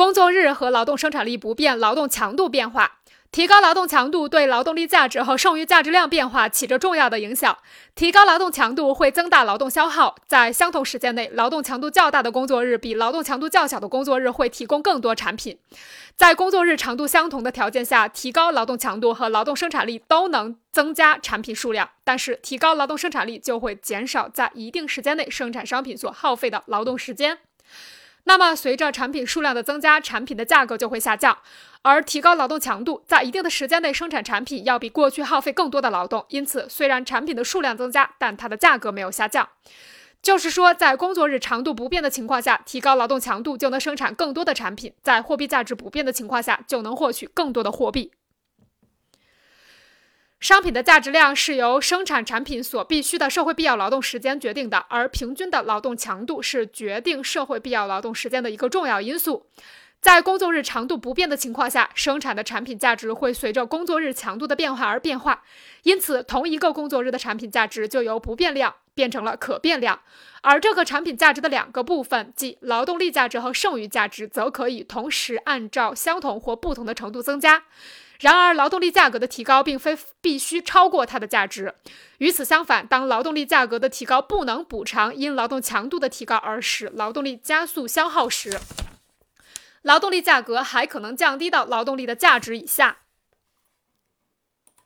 工作日和劳动生产力不变，劳动强度变化。提高劳动强度对劳动力价值和剩余价值量变化起着重要的影响。提高劳动强度会增大劳动消耗，在相同时间内，劳动强度较大的工作日比劳动强度较小的工作日会提供更多产品。在工作日长度相同的条件下，提高劳动强度和劳动生产力都能增加产品数量，但是提高劳动生产力就会减少在一定时间内生产商品所耗费的劳动时间。那么，随着产品数量的增加，产品的价格就会下降。而提高劳动强度，在一定的时间内生产产品，要比过去耗费更多的劳动。因此，虽然产品的数量增加，但它的价格没有下降。就是说，在工作日长度不变的情况下，提高劳动强度就能生产更多的产品；在货币价值不变的情况下，就能获取更多的货币。商品的价值量是由生产产品所必需的社会必要劳动时间决定的，而平均的劳动强度是决定社会必要劳动时间的一个重要因素。在工作日长度不变的情况下，生产的产品价值会随着工作日强度的变化而变化，因此同一个工作日的产品价值就由不变量变成了可变量，而这个产品价值的两个部分，即劳动力价值和剩余价值，则可以同时按照相同或不同的程度增加。然而，劳动力价格的提高并非必须超过它的价值。与此相反，当劳动力价格的提高不能补偿因劳动强度的提高而使劳动力加速消耗时，劳动力价格还可能降低到劳动力的价值以下。